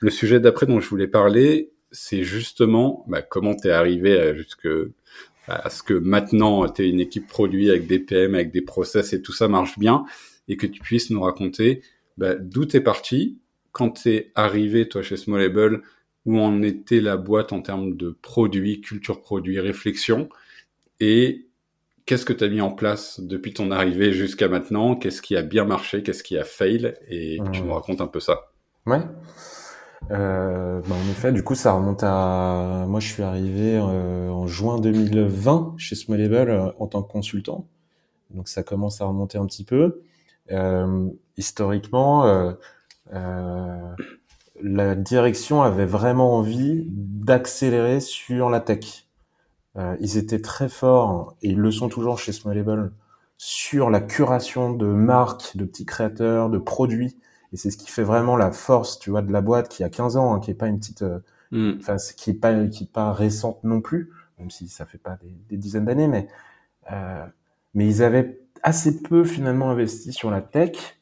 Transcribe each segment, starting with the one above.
le sujet d'après dont je voulais parler, c'est justement bah, comment tu es arrivé à, jusque, à ce que maintenant tu es une équipe produit avec des PM, avec des process et tout ça marche bien, et que tu puisses nous raconter bah, d'où tu es parti, quand tu es arrivé toi chez Smallable, où en était la boîte en termes de produits, culture produit, réflexion, et qu'est-ce que tu as mis en place depuis ton arrivée jusqu'à maintenant? Qu'est-ce qui a bien marché? Qu'est-ce qui a fail? Et tu nous racontes un peu ça. Ouais. Euh, bah, en effet, du coup, ça remonte à. Moi, je suis arrivé euh, en juin 2020 chez Smallable euh, en tant que consultant. Donc, ça commence à remonter un petit peu. Euh, historiquement, euh, euh, la direction avait vraiment envie d'accélérer sur la tech. ils étaient très forts, et ils le sont toujours chez Smallable, sur la curation de marques, de petits créateurs, de produits et c'est ce qui fait vraiment la force, tu vois, de la boîte qui a 15 ans, hein, qui est pas une petite, euh, mm. enfin, qui est pas, qui est pas récente non plus, même si ça fait pas des, des dizaines d'années, mais, euh, mais ils avaient assez peu finalement investi sur la tech.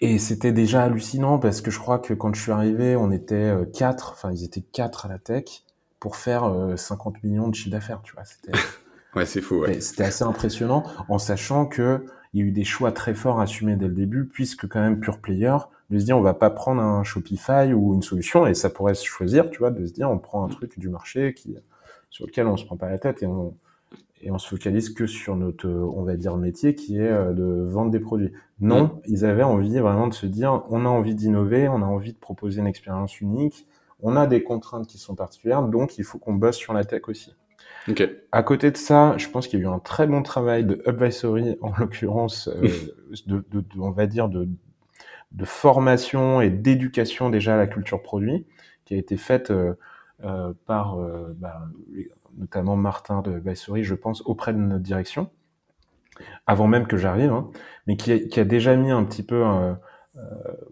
Et c'était déjà hallucinant parce que je crois que quand je suis arrivé, on était euh, quatre, enfin ils étaient quatre à la tech pour faire 50 euh, millions de chiffre d'affaires, tu vois. C'était ouais, c'est fou. Ouais. C'était assez impressionnant en sachant que il y a eu des choix très forts assumés dès le début, puisque quand même pure player, de se dire on va pas prendre un Shopify ou une solution, et ça pourrait se choisir, tu vois, de se dire on prend un truc du marché qui sur lequel on se prend pas la tête et on et on se focalise que sur notre, on va dire, métier qui est euh, de vendre des produits. Non, mm. ils avaient envie vraiment de se dire, on a envie d'innover, on a envie de proposer une expérience unique, on a des contraintes qui sont particulières, donc il faut qu'on bosse sur la tech aussi. À côté de ça, je pense qu'il y a eu un très bon travail de advisory, en l'occurrence, euh, de, de, on va dire, de, de formation et d'éducation déjà à la culture produit, qui a été faite euh, euh par bah, notamment Martin de advisory, je pense, auprès de notre direction, avant même que j'arrive, hein, mais qui a, qui a, déjà mis un petit peu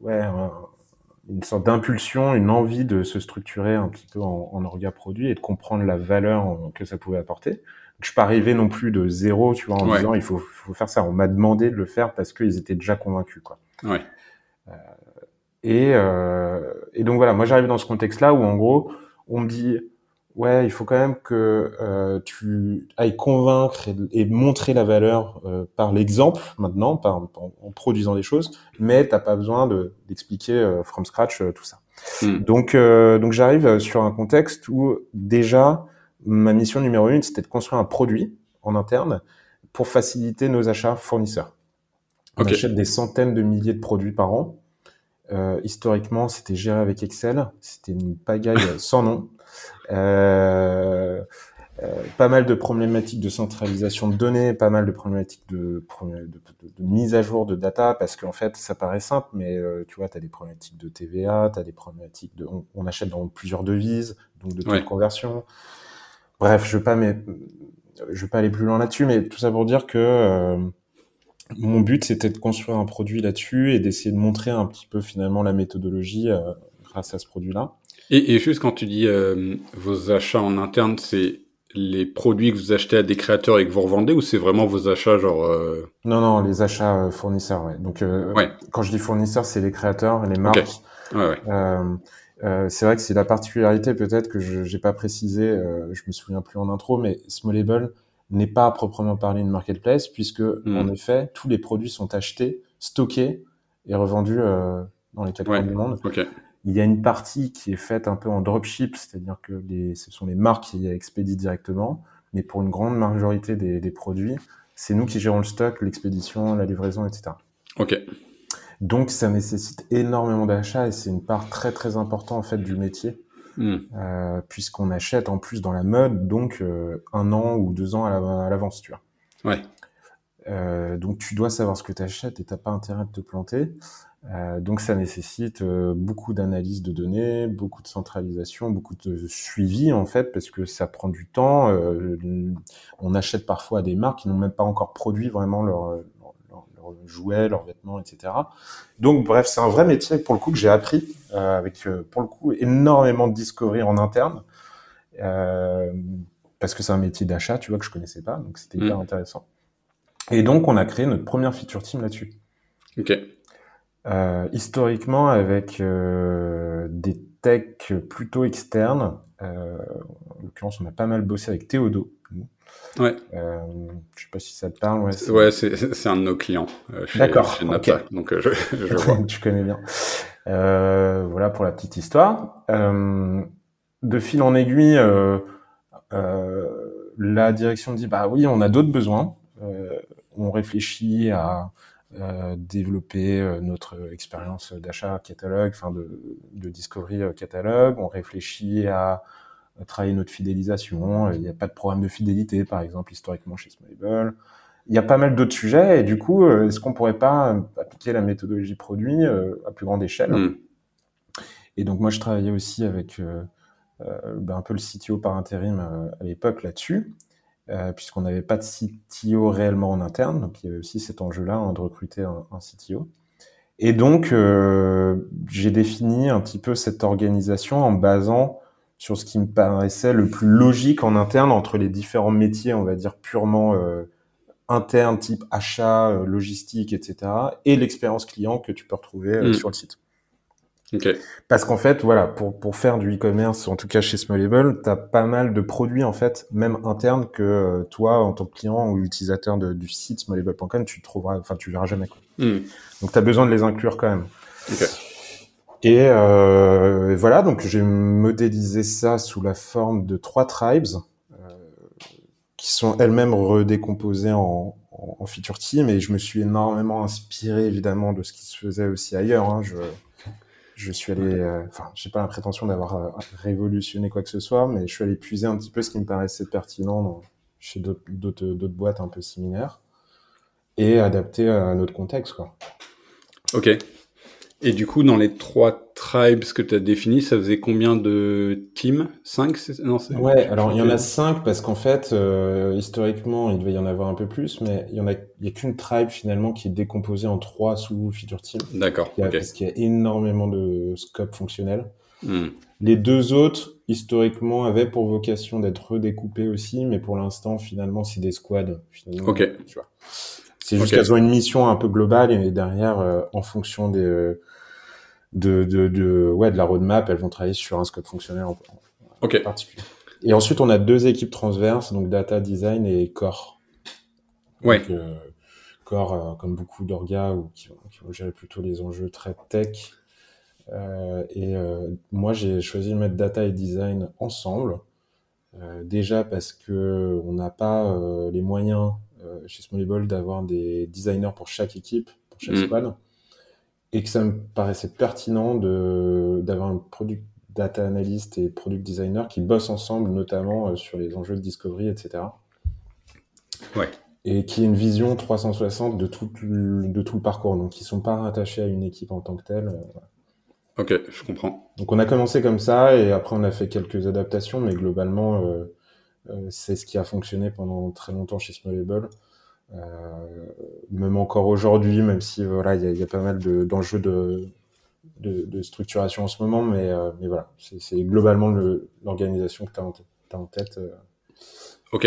ouais, un, une sorte d'impulsion, une envie de se structurer un petit peu en, en orga produit et de comprendre la valeur que ça pouvait apporter. Je suis pas arrivé non plus de zéro, tu vois, en disant il faut, faut faire ça. On m'a demandé de le faire parce qu'ils étaient déjà convaincus, quoi. Ouais. Euh, et, euh, et donc voilà, moi j'arrive dans ce contexte-là où en gros, on me dit ouais, il faut quand même que euh, tu ailles convaincre et, montrer la valeur euh, par l'exemple maintenant, par, en, produisant des choses, mais t'as pas besoin de d'expliquer euh, from scratch euh, tout ça. Hmm. Donc donc j'arrive sur un contexte où déjà ma mission numéro une c'était de construire un produit en interne pour faciliter nos achats fournisseurs. On achète des centaines de milliers de produits par an. historiquement, c'était géré avec Excel. C'était une pagaille sans nom. Euh, euh, pas mal de problématiques de centralisation de données, pas mal de problématiques de, de, mise à jour de data, parce qu'en fait, ça paraît simple, mais euh, tu vois, tu as des problématiques de TVA, tu as des problématiques de... On, achète dans plusieurs devises, donc de taux de conversion. Bref, je ne vais pas aller plus loin là-dessus, mais tout ça pour dire que mon but, c'était de construire un produit là-dessus et d'essayer de montrer un petit peu finalement la méthodologie grâce à ce produit-là. Et, et, juste quand tu dis euh, vos achats en interne, c'est les produits que vous achetez à des créateurs et que vous revendez ou c'est vraiment vos achats genre euh... Non non, les achats euh, fournisseurs ouais. Donc euh, ouais. quand je dis fournisseurs, c'est les créateurs, les marques. Ouais, ouais. Euh, c'est vrai que c'est la particularité peut-être que je j'ai pas précisé, je me souviens plus en intro, mais Smallable n'est pas à proprement parler une marketplace puisque hmm. en effet tous les produits sont achetés, stockés et revendus dans les quatre coins du monde. Okay. Il y a une partie qui est faite un peu en dropship, c'est-à-dire que les, ce sont les marques qui expédient directement, mais pour une grande majorité des, des produits, c'est nous qui gérons le stock, l'expédition, la livraison, etc. Ok. Donc ça nécessite énormément d'achats et c'est une part très très importante en fait du métier, hmm. euh, puisqu'on achète en plus dans la mode, donc euh, un an ou deux ans à l'avance, tu vois. Ouais. Euh, donc tu dois savoir ce que tu achètes et t'as pas intérêt de te planter. Euh, donc ça nécessite euh, beaucoup d'analyse de données, beaucoup de centralisation, beaucoup de suivi en fait, parce que ça prend du temps. Euh, on achète parfois des marques qui n'ont même pas encore produit vraiment leurs leur, leur jouets, leurs vêtements, etc. Donc bref, c'est un vrai métier pour le coup que j'ai appris avec pour le coup énormément de discovery en interne, parce que c'est un métier d'achat, tu vois, que je connaissais pas, donc c'était hyper mmh. intéressant. Et donc on a créé notre première feature team là-dessus. Ok. Euh, historiquement avec euh, des techs plutôt externes. Euh, en l'occurrence, on a pas mal bossé avec Théodo. Ouais. Euh, je sais pas si ça te parle. Ouais, Ouais, c'est c'est un de nos clients euh, chez, D'accord, chez Napa, ok. donc je, je vois. tu connais bien. Euh, voilà pour la petite histoire. Euh, de fil en aiguille, euh, euh, la direction dit bah oui, on a d'autres besoins. Euh, on réfléchit à développer euh, notre expérience d'achat catalogue, enfin de, de discovery euh, catalogue. On réfléchit à travailler notre fidélisation. Il n'y a pas de programme de fidélité, par exemple, historiquement chez Smallable. Il y a pas mal d'autres sujets et du coup, euh, est-ce qu'on pourrait pas euh, appliquer la méthodologie produit euh, à plus grande échelle? Hmm. Et donc moi, je travaillais aussi avec euh, euh, ben, un peu le CTO par intérim euh, à l'époque là-dessus, euh, puisqu'on n'avait pas de CTO réellement en interne. Donc il y avait aussi cet enjeu-là hein, de recruter un, un CTO. Et donc euh, j'ai défini un petit peu cette organisation en basant sur ce qui me paraissait le plus logique en interne entre les différents métiers, on va dire purement euh, internes, type achat, euh, logistique, etc., et l'expérience client que tu peux retrouver Mm. sur le site. Parce qu'en fait, voilà, pour, pour faire du e-commerce, en tout cas chez Smallable, tu as pas mal de produits, en fait, même internes, que euh, toi, en tant que client ou utilisateur de- du site smallable.com, tu trouveras, enfin, tu verras jamais. Quoi. Hmm. Donc, tu as besoin de les inclure quand même. Et euh, voilà, donc j'ai modélisé ça sous la forme de trois tribes euh, qui sont elles-mêmes redécomposées en, en, en feature team et je me suis énormément inspiré évidemment de ce qui se faisait aussi ailleurs. Hein. Je, je suis allé, euh, enfin, j'ai pas la prétention d'avoir euh, révolutionné quoi que ce soit, mais je suis allé puiser un petit peu ce qui me paraissait pertinent dans, chez d'autres boîtes un peu similaires et adapté à notre contexte, quoi. Ok. Et du coup, dans les trois tribes que tu as définis, ça faisait combien de teams? 5 Non, Ouais, alors il y en a cinq parce qu'en fait, euh, historiquement, il devait y en avoir un peu plus, mais il y en a, il y a qu'une tribe finalement qui est décomposée en trois sous-feature teams, D'accord. Il y a- Ok. parce qu'il y a énormément de scope fonctionnel. Hmm. Les deux autres, historiquement, avaient pour vocation d'être redécoupés aussi, mais pour l'instant, finalement, c'est des squads. Finalement, Ok. tu vois. C'est juste qu'elles ont une mission un peu globale et derrière, euh, en fonction des, euh, de, de, de, ouais, de la roadmap, elles vont travailler sur un scope fonctionnel en, particulier. Et ensuite, on a deux équipes transverses, donc data design et core. Ouais. Donc, euh, core, euh, comme beaucoup d'orgas ou qui, vont- qui vont gérer plutôt les enjeux très tech. Et moi, j'ai choisi de mettre data et design ensemble. Déjà parce que on n'a pas les moyens chez Smallable d'avoir des designers pour chaque équipe, pour chaque Mm. squad, et que ça me paraissait pertinent d'avoir un product data analyst et product designer qui bossent ensemble, notamment euh, sur les enjeux de discovery, etc. Ouais. Et qui ait une vision 360 de tout le, de tout le parcours, donc qui sont pas rattachés à une équipe en tant que telle. euh, Ok, je comprends. donc on a commencé comme ça et après on a fait quelques adaptations, mais globalement euh, euh, c'est ce qui a fonctionné pendant très longtemps chez Smallable. Euh, même encore aujourd'hui, même si voilà il y a, il y a pas mal de- d'enjeux de, de, de structuration en ce moment, mais, euh, mais voilà c'est globalement le- l'organisation que tu as en, tête- t'as en tête. euh. Ok,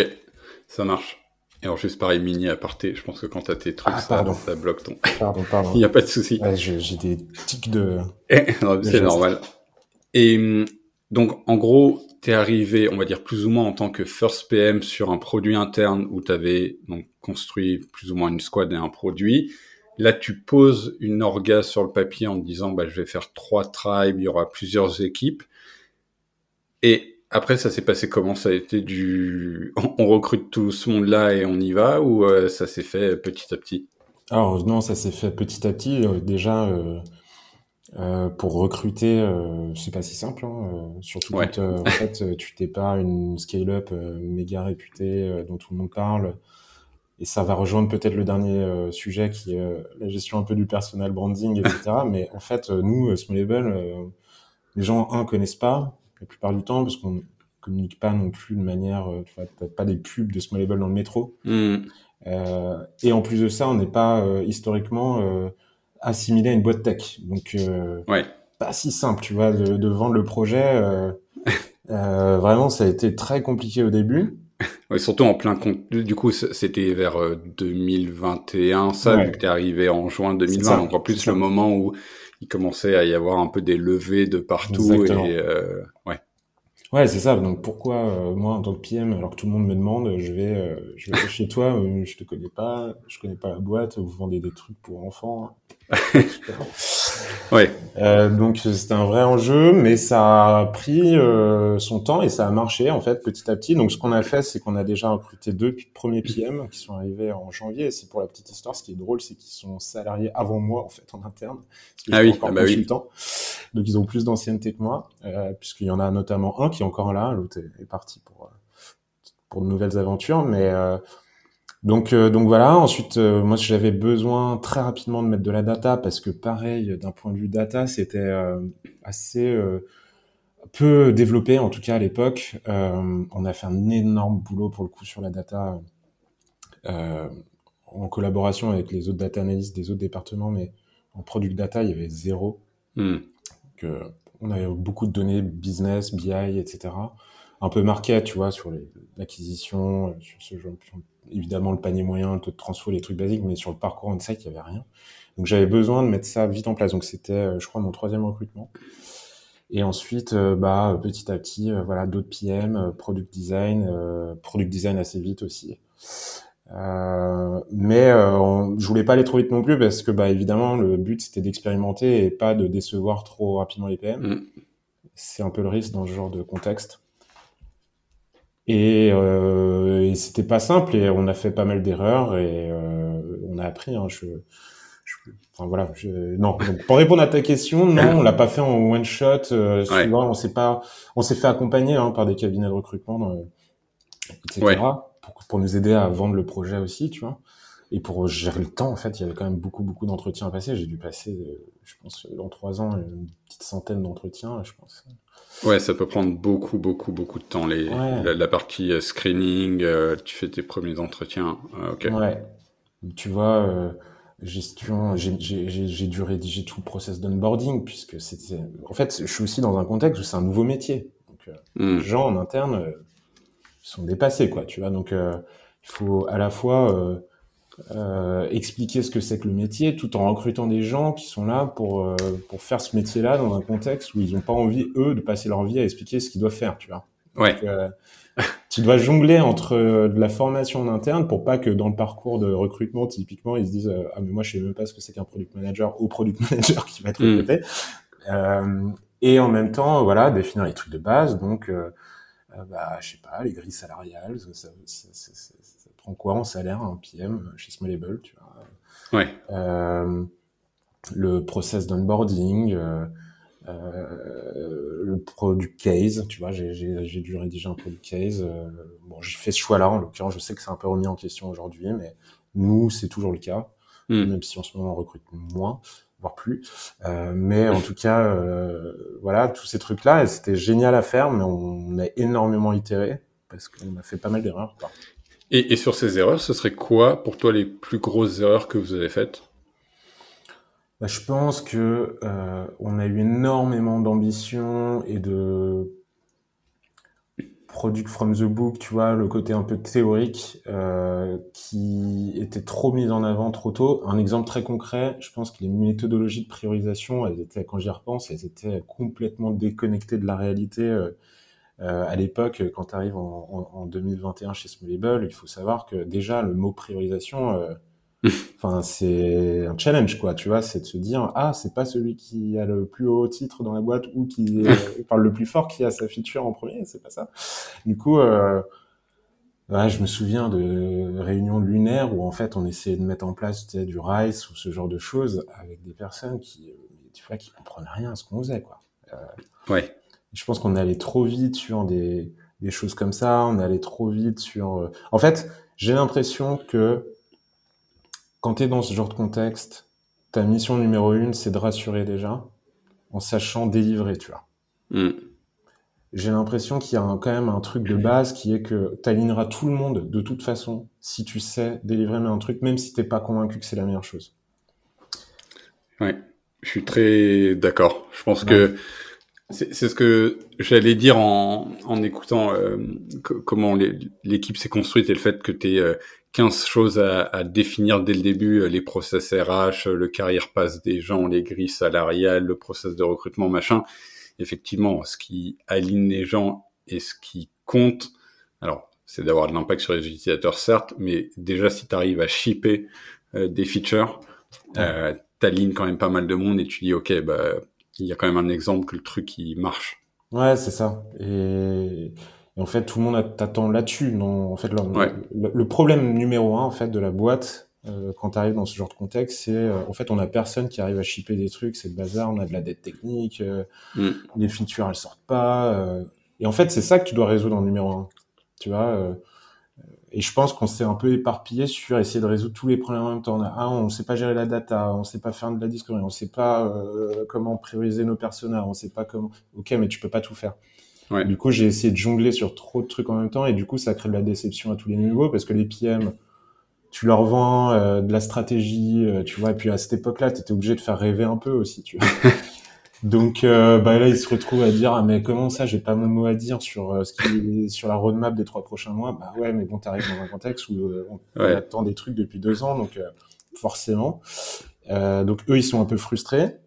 ça marche. Et alors, juste pareil, mini aparté, je pense que quand t'as tes trucs, Ah, ça, bloque ton. Pardon, pardon. Il n'y a pas de souci. Ouais, J'ai des tics de. C'est normal. Et donc, en gros, t'es arrivé, on va dire, plus ou moins en tant que first PM sur un produit interne où t'avais donc construit plus ou moins une squad et un produit. Là, tu poses une orga sur le papier en disant, bah, je vais faire trois tribes, il y aura plusieurs équipes. Et après, ça s'est passé comment? Ça a été du, on recrute tout ce monde-là et on y va, ou euh, ça s'est fait petit à petit? Alors non, ça s'est fait petit à petit. Euh, déjà, euh, euh, pour recruter, euh, c'est pas si simple. Hein, euh, surtout Ouais. quand euh, en fait euh, tu t'es pas une scale-up méga réputée euh, dont tout le monde parle. Et ça va rejoindre peut-être le dernier euh, sujet qui est euh, la gestion un peu du personal branding, etc. Mais en fait, nous, Smallable, euh, les gens un connaissent pas la plupart du temps parce qu'on communique pas non plus de manière, euh, tu vois, pas des pubs de Smallable dans le métro. Euh, et en plus de ça, on n'est pas euh, historiquement euh, assimilé à une boîte tech. Donc, euh, Ouais. pas si simple, tu vois, de, de vendre le projet. euh, euh, vraiment, ça a été très compliqué au début. Ouais, surtout en plein compte. Du coup, c'était vers 2021, ça, vu que t'es arrivé en juin 2020. Donc en plus, le moment où il commençait à y avoir un peu des levées de partout. Et, euh, ouais. Ouais, c'est ça. Donc pourquoi euh, moi en tant que PM, alors que tout le monde me demande, je vais, euh, je vais chez toi, euh, je te connais pas, je connais pas la boîte, vous vendez des trucs pour enfants. ouais. Euh, donc c'était un vrai enjeu, mais ça a pris euh, son temps et ça a marché en fait petit à petit. Donc ce qu'on a fait, c'est qu'on a déjà recruté deux premiers PM qui sont arrivés en janvier. Et c'est pour la petite histoire. Ce qui est drôle, c'est qu'ils sont salariés avant moi en fait en interne. Ah oui, ah bah oui. Donc ils ont plus d'ancienneté que moi, euh, puisqu'il y en a notamment un qui est encore là, l'autre est, est, parti pour pour de nouvelles aventures, mais donc, euh, donc voilà. Ensuite, euh, moi, j'avais besoin très rapidement de mettre de la data parce que, pareil, d'un point de vue data, c'était euh, assez peu développé, en tout cas à l'époque. on a fait un énorme boulot pour le coup sur la data en collaboration avec les autres data analystes des autres départements, mais en product data, il y avait zéro. Hmm. On avait beaucoup de données business, BI, etc. Un peu marqué, tu vois, sur l'acquisition, sur ce genre, évidemment le panier moyen, le taux de transfo, les trucs basiques, mais sur le parcours on-site, il n'y avait rien. Donc j'avais besoin de mettre ça vite en place. Donc c'était, euh, je crois, mon troisième recrutement. Et ensuite, euh, bah, petit à petit, euh, voilà, d'autres PM, product design, product design assez vite aussi. Euh, mais euh, je voulais pas aller trop vite non plus parce que, bah, évidemment, le but c'était d'expérimenter et pas de décevoir trop rapidement les PM. Mm. C'est un peu le risque dans ce genre de contexte. Et, euh, et c'était pas simple et on a fait pas mal d'erreurs et euh, on a appris. Hein, je, je, enfin voilà. Je, non. Donc, pour répondre à ta question, non, on l'a pas fait en one shot. Euh, souvent, on s'est pas, on s'est fait accompagner hein, par des cabinets de recrutement, euh, etc. Pour, pour, nous aider à vendre le projet aussi, tu vois. Et pour gérer le temps, en fait, il y avait quand même beaucoup, beaucoup d'entretiens à passer. J'ai dû passer, euh, je pense, dans trois ans, une petite centaine d'entretiens, je pense. Ouais, ça peut prendre beaucoup, beaucoup, beaucoup de temps. Les, la, partie euh, screening, euh, tu fais tes premiers entretiens. Euh. Ouais. Tu vois, gestion, j'ai dû rédiger tout le process d'onboarding puisque c'était. En fait, je suis aussi dans un contexte où c'est un nouveau métier. Donc, hmm. les gens en interne sont dépassés, quoi. Tu vois, donc il faut à la fois euh, expliquer ce que c'est que le métier, tout en recrutant des gens qui sont là pour euh, pour faire ce métier-là dans un contexte où ils n'ont pas envie eux de passer leur vie à expliquer ce qu'ils doivent faire, tu vois. Ouais. Euh, tu dois jongler entre de la formation en interne pour pas que dans le parcours de recrutement, typiquement, ils se disent ah mais moi je sais même pas ce que c'est qu'un product manager ou product manager qui va être hmm. recruté. et en même temps, voilà, définir les trucs de base, donc bah je sais pas, les grilles salariales, ça, ça, ça, prend quoi en salaire un PM chez Smallable, tu vois Ouais. Euh, le process d'onboarding, euh, euh, le product case, tu vois, j'ai dû rédiger un product case. Euh, bon, j'ai fait ce choix-là, en l'occurrence, je sais que c'est un peu remis en question aujourd'hui, mais nous, c'est toujours le cas, hmm. même si en ce moment on recrute moins, voire plus. Euh, mais en tout cas, euh, voilà, tous ces trucs-là, c'était génial à faire, mais on a énormément itéré parce qu'on a fait pas mal d'erreurs. Et, sur ces erreurs, ce serait quoi pour toi les plus grosses erreurs que vous avez faites? Bah, Je pense que euh, on a eu énormément d'ambition et de product from the book, tu vois, le côté un peu théorique euh, qui était trop mis en avant trop tôt. Un exemple très concret, je pense que les méthodologies de priorisation, elles étaient, quand j'y repense, elles étaient complètement déconnectées de la réalité. Euh, euh, à l'époque, quand tu arrives en, en, en, 2021 chez Smallable, il faut savoir que déjà le mot priorisation, euh, enfin c'est un challenge quoi. Tu vois, c'est de se dire ah c'est pas celui qui a le plus haut titre dans la boîte ou qui parle le plus fort qui a sa feature en premier, c'est pas ça. Du coup. Euh, Ouais, je me souviens de réunions lunaires où en fait on essayait de mettre en place tu sais, du RICE ou ce genre de choses avec des personnes qui, euh, tu vois, qui comprenaient rien à ce qu'on faisait quoi. Euh, ouais je pense qu'on allait trop vite sur des, des choses comme ça, on allait trop vite sur... Euh, en fait, j'ai l'impression que quand tu es dans ce genre de contexte, ta mission numéro une, c'est de rassurer déjà, en sachant délivrer, tu vois. Mm. J'ai l'impression qu'il y a quand même un truc de base qui est que tu aligneras tout le monde de toute façon si tu sais délivrer un truc, même si t'es pas convaincu que c'est la meilleure chose. Ouais, je suis très d'accord. Je pense que C'est ce que j'allais dire en, en écoutant euh, comment l'équipe s'est construite et le fait que tu aies 15 choses à, à, définir dès le début, les process RH, le carrière passe des gens, les grilles salariales, le process de recrutement, machin. Effectivement, ce qui aligne les gens et ce qui compte, alors c'est d'avoir de l'impact sur les utilisateurs, certes, mais déjà si tu arrives à shipper euh, des features, euh, t'alignes quand même pas mal de monde et tu dis, ok, bah, il y a quand même un exemple que le truc qui marche. Ouais, c'est ça. Et... en fait, tout le monde t'attend là-dessus. Non, en fait, le, problème numéro un en fait de la boîte euh, quand tu arrives dans ce genre de contexte, c'est euh, en fait on a personne qui arrive à shipper des trucs, c'est le bazar, on a de la dette technique, euh, mm. les features elles sortent pas. Euh, et en fait, c'est ça que tu dois résoudre en numéro un. Tu vois, et je pense qu'on s'est un peu éparpillé sur essayer de résoudre tous les problèmes en même temps. Ah, on sait pas gérer la data, on sait pas faire de la discovery, on sait pas euh, comment prioriser nos personnages, on sait pas comment. Ok, mais tu peux pas tout faire. Ouais. Du coup, j'ai essayé de jongler sur trop de trucs en même temps et du coup, ça crée de la déception à tous les niveaux parce que les PM, tu leur vends euh, de la stratégie, euh, tu vois. Et puis à cette époque-là, tu étais obligé de faire rêver un peu aussi, tu vois. Donc euh, bah là, il se retrouve à dire ah mais comment ça, j'ai pas mon mot à dire sur euh, ce qui est sur la roadmap des trois prochains mois. Bah ouais, mais bon, t'arrives dans un contexte où euh, on, attend des trucs depuis deux ans, donc forcément. donc eux, ils sont un peu frustrés.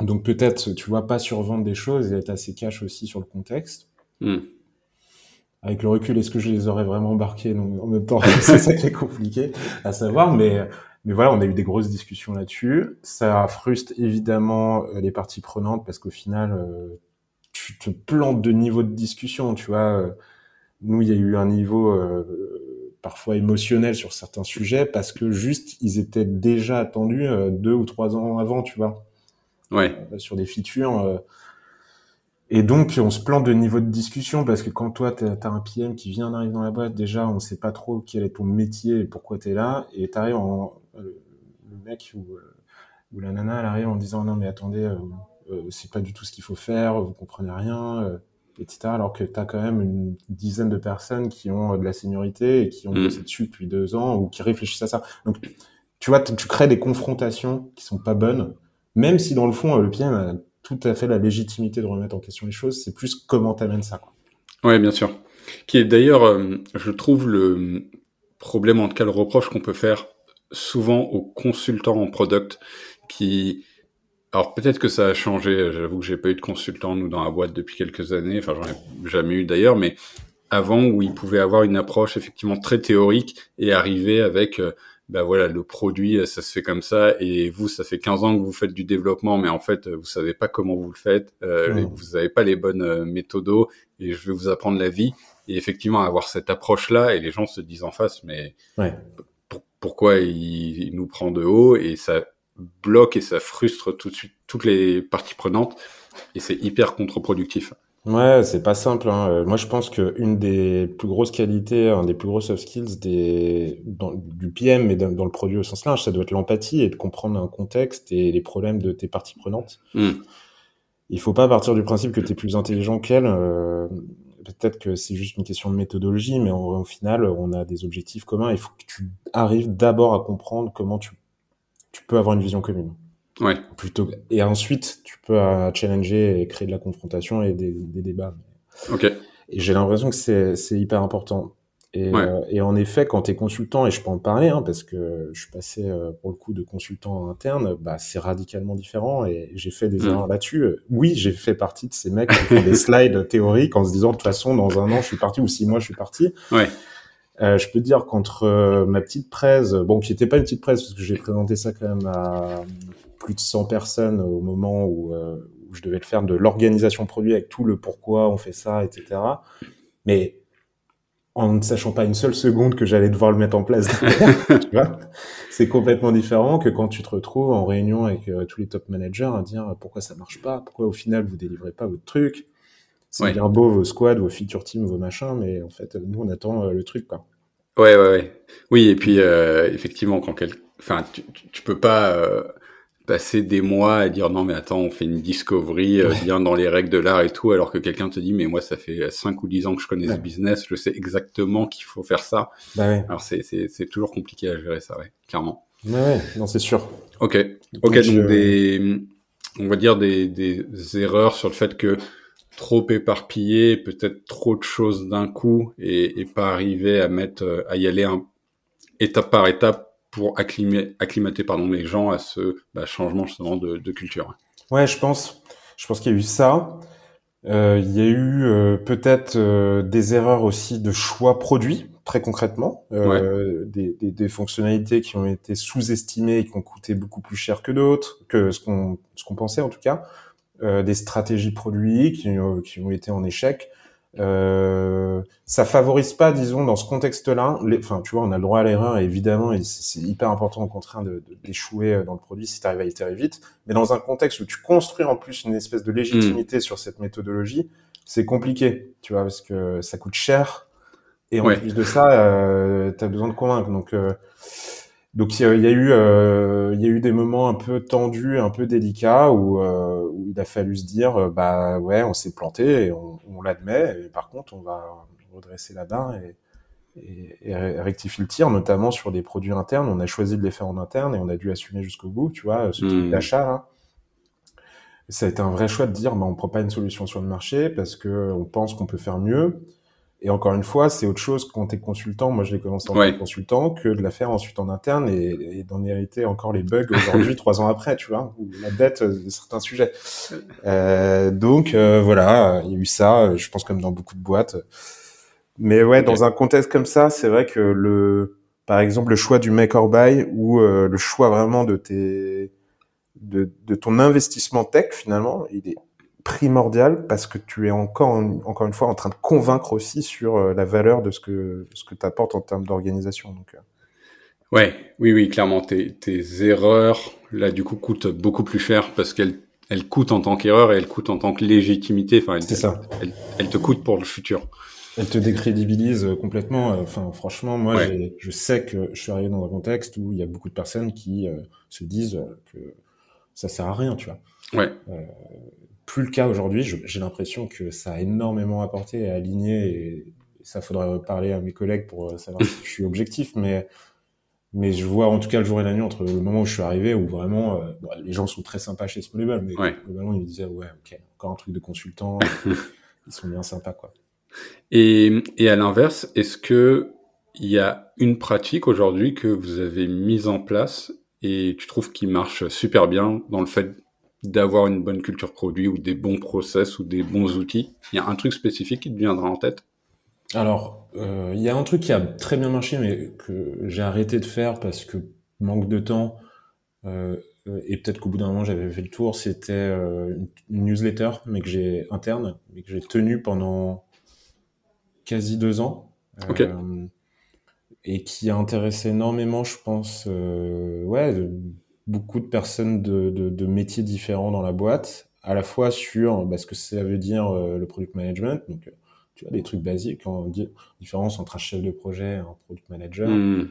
Donc peut-être, tu vois, pas survendre des choses et être assez cash aussi sur le contexte. Hmm. Avec le recul, est-ce que je les aurais vraiment embarqués? En même temps C'est ça qui est compliqué à savoir, mais mais voilà, on a eu des grosses discussions là-dessus. Ça frustre évidemment euh, les parties prenantes parce qu'au final, euh, tu te plantes de niveau de discussion. Tu vois, euh, nous, il y a eu un niveau parfois émotionnel sur certains sujets parce que juste, ils étaient déjà attendus deux ou trois ans avant, tu vois. Ouais. sur des features. Et donc, on se plante de niveau de discussion parce que quand toi, tu as un PM qui vient d'arriver dans la boîte, déjà, on sait pas trop quel est ton métier et pourquoi tu es là. Et tu arrives en, le mec ou, euh, ou la nana, elle arrive en disant non mais attendez, euh, euh, c'est pas du tout ce qu'il faut faire, vous comprenez rien, etc. Alors que tu as quand même une dizaine de personnes qui ont de la seniorité et qui ont mm. bossé dessus depuis deux ans ou qui réfléchissent à ça. Donc, tu vois, tu crées des confrontations qui sont pas bonnes, même si dans le fond, le PM a tout à fait la légitimité de remettre en question les choses, c'est plus comment t'amènes ça. Quoi. Ouais, bien sûr. Qui est d'ailleurs, je trouve, le problème, en tout cas le reproche qu'on peut faire souvent aux consultants en product qui alors peut-être que ça a changé, j'avoue que j'ai pas eu de consultant nous dans la boîte depuis quelques années, enfin j'en ai jamais eu d'ailleurs, mais avant où ils pouvaient avoir une approche effectivement très théorique et arriver avec euh, ben voilà le produit ça se fait comme ça et vous ça fait 15 ans que vous faites du développement mais en fait vous savez pas comment vous le faites, euh, vous avez pas les bonnes euh, méthodos et je vais vous apprendre la vie. Et effectivement avoir cette approche là et les gens se disent en face mais ouais pourquoi il, nous prend de haut et ça bloque et ça frustre tout de suite toutes les parties prenantes et c'est hyper contre-productif. Ouais, c'est pas simple. Hein. Euh, moi, je pense que une des plus grosses qualités, un des plus gros soft skills des, du PM, mais dans, le produit au sens large, ça doit être l'empathie et de comprendre un contexte et les problèmes de tes parties prenantes. Mm. Il faut pas partir du principe que tu es plus intelligent qu'elle. Euh, peut-être que c'est juste une question de méthodologie, mais au final, on a des objectifs communs. Il faut que tu arrives d'abord à comprendre comment tu, tu peux avoir une vision commune. Ouais. Plutôt, et ensuite, tu peux euh, challenger et créer de la confrontation et des, des débats. Ok. Et j'ai l'impression que c'est hyper important. Et, euh, et, en effet, quand tu es consultant, et je peux en parler, hein, parce que je suis passé euh, pour le coup de consultant interne, bah, c'est radicalement différent et j'ai fait des mm. erreurs là-dessus. Oui, j'ai fait partie de ces mecs qui font des slides théoriques en se disant de toute façon, dans un an, je suis parti ou six mois, je suis parti. Ouais. Euh, je peux dire qu'entre euh, ma petite presse, bon, qui n'était pas une petite presse, parce que j'ai présenté ça quand même à plus de 100 personnes au moment où, où je devais le faire, de l'organisation produit avec tout le pourquoi on fait ça, etc. Mais en ne sachant pas une seule seconde que j'allais devoir le mettre en place. c'est complètement différent que quand tu te retrouves en réunion avec euh, tous les top managers à dire pourquoi ça marche pas, pourquoi au final vous délivrez pas votre truc? C'est bien beau vos squads, vos feature teams, vos machins, mais en fait nous on attend euh, le truc quoi. Ouais ouais ouais. Oui et puis euh, effectivement quand quel... enfin tu, tu, peux pas passer des mois à dire non mais attends on fait une discovery euh, bien dans les règles de l'art et tout alors que quelqu'un te dit mais moi ça fait 5 ou 10 ans que je connais ce business je sais exactement qu'il faut faire ça. Bah ouais. alors c'est c'est toujours compliqué à gérer ça ouais clairement. Ouais, non c'est sûr. Ok. Ok donc, des on va dire des, des erreurs sur le fait que trop éparpillé, peut-être trop de choses d'un coup et, et, pas arriver à mettre, à y aller un, étape par étape pour acclimater, acclimater pardon, les gens à ce bah, changement justement de, de, culture. Ouais, je pense, je pense qu'il y a eu ça. Euh, il y a eu euh, peut-être euh, des erreurs aussi de choix produits, très concrètement, euh, des, des, des, fonctionnalités qui ont été sous-estimées et qui ont coûté beaucoup plus cher que d'autres, que ce qu'on ce qu'on pensait en tout cas, des stratégies produits qui, qui ont été en échec. Euh, ça favorise pas, disons, dans ce contexte-là. Enfin, tu vois, on a le droit à l'erreur, évidemment, et c'est hyper important au contraire d'échouer de, dans le produit si tu arrives à itérer vite. Mais dans un contexte où tu construis en plus une espèce de légitimité mm. sur cette méthodologie, c'est compliqué, tu vois, parce que ça coûte cher. Et en plus de ça, euh, tu as besoin de convaincre. Donc, euh, donc il y, a eu euh, il y a eu des moments un peu tendus, un peu délicats où, euh, où il a fallu se dire euh, bah ouais on s'est planté et on, on l'admet. Et par contre on va redresser la barre et, et, et, rectifier le tir, notamment sur des produits internes. On a choisi de les faire en interne et on a dû assumer jusqu'au bout. Tu vois ce truc mmh. d'achat Ça a été un vrai choix de dire bah on prend pas une solution sur le marché parce que on pense qu'on peut faire mieux. Et encore une fois, c'est autre chose quand tu es consultant. Moi, je l'ai commencé en tant que consultant que de la faire ensuite en interne et, et d'en hériter encore les bugs aujourd'hui, trois ans après, tu vois, ou la dette de certains sujets. Euh, donc euh, voilà, il y a eu ça. Je pense comme dans beaucoup de boîtes. Mais ouais, dans un contexte comme ça, c'est vrai que le, par exemple, le choix du make or buy ou euh, le choix vraiment de tes, de, de ton investissement tech finalement, il est primordial parce que tu es encore, encore une fois en train de convaincre aussi sur euh, la valeur de ce que, ce que tu apportes en termes d'organisation. Donc, euh. Ouais, oui, oui, clairement, tes, tes erreurs, là, du coup, coûtent beaucoup plus cher parce qu'elles elles coûtent en tant qu'erreur et elles coûtent en tant que légitimité. Enfin, c'est ça. Elles, elles, te coûtent pour le futur. Elles te décrédibilisent euh, complètement. Enfin, franchement, moi, je sais que je suis arrivé dans un contexte où il y a beaucoup de personnes qui se disent que ça sert à rien, tu vois. Ouais. Euh, plus le cas aujourd'hui. J'ai l'impression que ça a énormément apporté et aligné. Et ça faudrait parler à mes collègues pour euh, savoir si je suis objectif, mais mais je vois en tout cas le jour et la nuit entre le moment où je suis arrivé où vraiment euh, les gens sont très sympas chez Smallable, mais ouais. globalement ils me disaient ouais ok encore un truc de consultant, ils sont bien sympas quoi. Et, et à l'inverse, est-ce que il y a une pratique aujourd'hui que vous avez mise en place et tu trouves qui marche super bien dans le fait d'avoir une bonne culture produit ou des bons process ou des bons outils Il y a un truc spécifique qui te viendra en tête? Alors, euh, il y a un truc qui a très bien marché, mais que j'ai arrêté de faire parce que manque de temps. Euh, et peut-être qu'au bout d'un moment j'avais fait le tour. C'était euh, une newsletter, mais que j'ai interne, mais que j'ai tenu pendant quasi deux ans. Okay. Et qui a intéressé énormément, je pense, euh, ouais, beaucoup de personnes de, de, de, métiers différents dans la boîte, à la fois sur bah, ce que ça veut dire euh, le product management, donc euh, tu vois des trucs basiques, en différence entre un chef de projet et un product manager. Euh,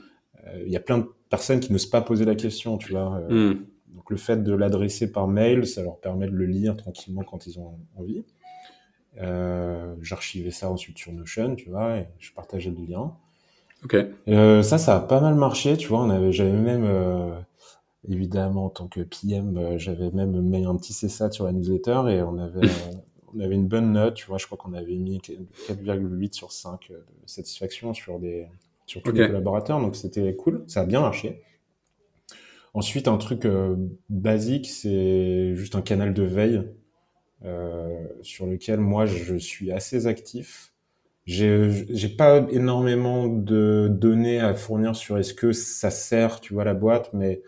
il y a plein de personnes qui n'osent pas poser la question, tu vois. Mm. Donc le fait de l'adresser par mail, ça leur permet de le lire tranquillement quand ils ont envie. J'archivais ça ensuite sur Notion, tu vois, et je partageais le lien. Ok. ça, ça a pas mal marché, tu vois. On avait, j'avais même évidemment, en tant que PM, euh, j'avais même mis un petit CSAT sur la newsletter et on avait, on avait une bonne note. Tu vois, je crois qu'on avait mis 4,8 sur 5 de satisfaction sur des, sur tous les collaborateurs. Donc c'était cool. Ça a bien marché. Ensuite, un truc euh, basique, c'est juste un canal de veille euh, sur lequel moi je suis assez actif. J'ai pas énormément de données à fournir sur est-ce que ça sert, tu vois, la boîte, mais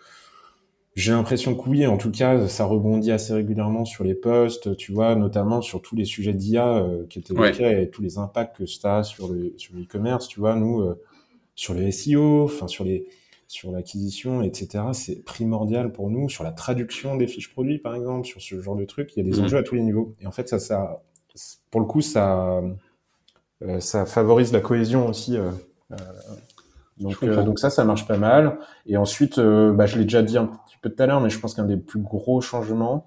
j'ai l'impression que oui, en tout cas, ça rebondit assez régulièrement sur les posts, tu vois, notamment sur tous les sujets d'IA euh, qui étaient ouais. et tous les impacts que ça a sur le sur l'e-commerce, tu vois, nous euh, sur le SEO, enfin sur les sur l'acquisition, etc. C'est primordial pour nous sur la traduction des fiches produits, par exemple, sur ce genre de trucs. Il y a des mmh. enjeux à tous les niveaux. Et en fait, ça, ça, pour le coup, ça, ça favorise la cohésion aussi donc, euh, donc ça, ça marche pas mal. Et ensuite, euh, bah, je l'ai déjà dit un petit peu tout à l'heure, mais je pense qu'un des plus gros changements,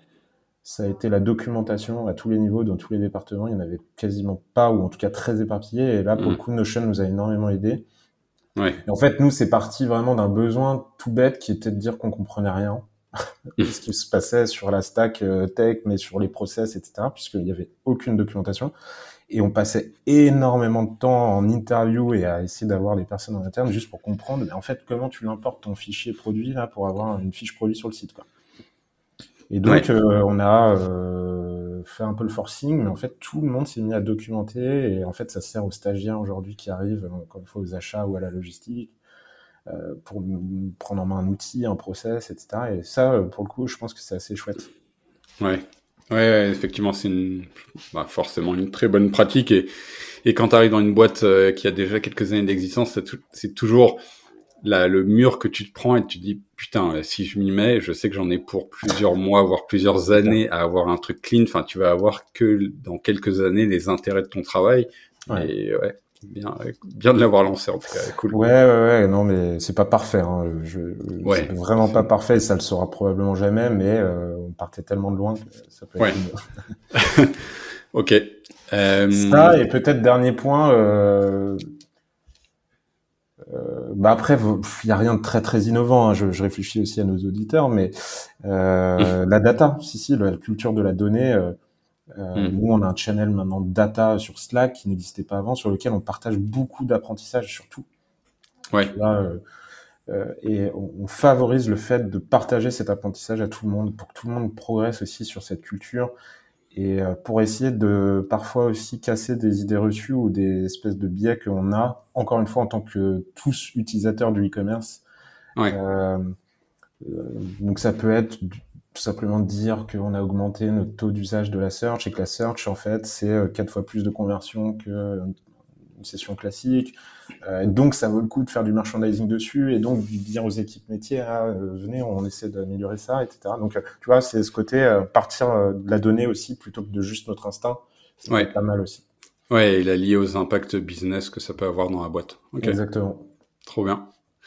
ça a été la documentation à tous les niveaux, dans tous les départements. Il n'y en avait quasiment pas, ou en tout cas très éparpillé. Et là, pour mmh. le coup, Notion nous a énormément aidé. Ouais. Et en fait, nous, c'est parti vraiment d'un besoin tout bête qui était de dire qu'on comprenait rien. ce qui se passait sur la stack tech, mais sur les process, etc., puisqu'il n'y avait aucune documentation. Et on passait énormément de temps en interview et à essayer d'avoir les personnes en interne juste pour comprendre, mais en fait, comment tu l'importes ton fichier produit là pour avoir une fiche produit sur le site, quoi. Et donc, euh, on a euh, fait un peu le forcing, mais en fait, tout le monde s'est mis à documenter. Et en fait, ça sert aux stagiaires aujourd'hui qui arrivent, comme il faut, aux achats ou à la logistique, euh, pour prendre en main un outil, un process, etc. Et ça, pour le coup, je pense que c'est assez chouette. Ouais. Ouais, effectivement, c'est une, bah, forcément une très bonne pratique. Et, et quand tu arrives dans une boîte qui a déjà quelques années d'existence, c'est toujours le mur que tu te prends et tu te dis putain si je m'y mets je sais que j'en ai pour plusieurs mois voire plusieurs années à avoir un truc clean enfin tu vas avoir que dans quelques années les intérêts de ton travail et ouais bien bien de l'avoir lancé en tout cas cool ouais ouais, ouais non mais c'est pas parfait hein. je ouais. vraiment pas parfait ça le sera probablement jamais mais euh, partait tellement de loin que ça peut être ouais. ok euh... ça et peut-être dernier point euh euh, bah après, il y a rien de très très innovant. Hein. Je, je, réfléchis aussi à nos auditeurs, mais euh, la data, si si, la culture de la donnée. Euh, euh, mm. Nous, on a un channel maintenant data sur Slack qui n'existait pas avant, sur lequel on partage beaucoup d'apprentissage, surtout. Ouais. Euh, et on, on, favorise le fait de partager cet apprentissage à tout le monde pour que tout le monde progresse aussi sur cette culture et euh, pour essayer de parfois aussi casser des idées reçues ou des espèces de biais qu'on a, encore une fois en tant que tous utilisateurs du e-commerce. Ouais. Euh, donc ça peut être tout simplement dire qu'on a augmenté notre taux d'usage de la search et que la search en fait c'est quatre fois plus de conversion que une session classique. Euh, donc, ça vaut le coup de faire du merchandising dessus et donc de dire aux équipes métiers, ah, euh, venez, on essaie d'améliorer ça, etc. Donc, euh, tu vois, c'est ce côté partir de la donnée aussi plutôt que de juste notre instinct. C'est ouais. pas mal aussi. Ouais, il a lié aux impacts business que ça peut avoir dans la boîte. Exactement. Trop bien.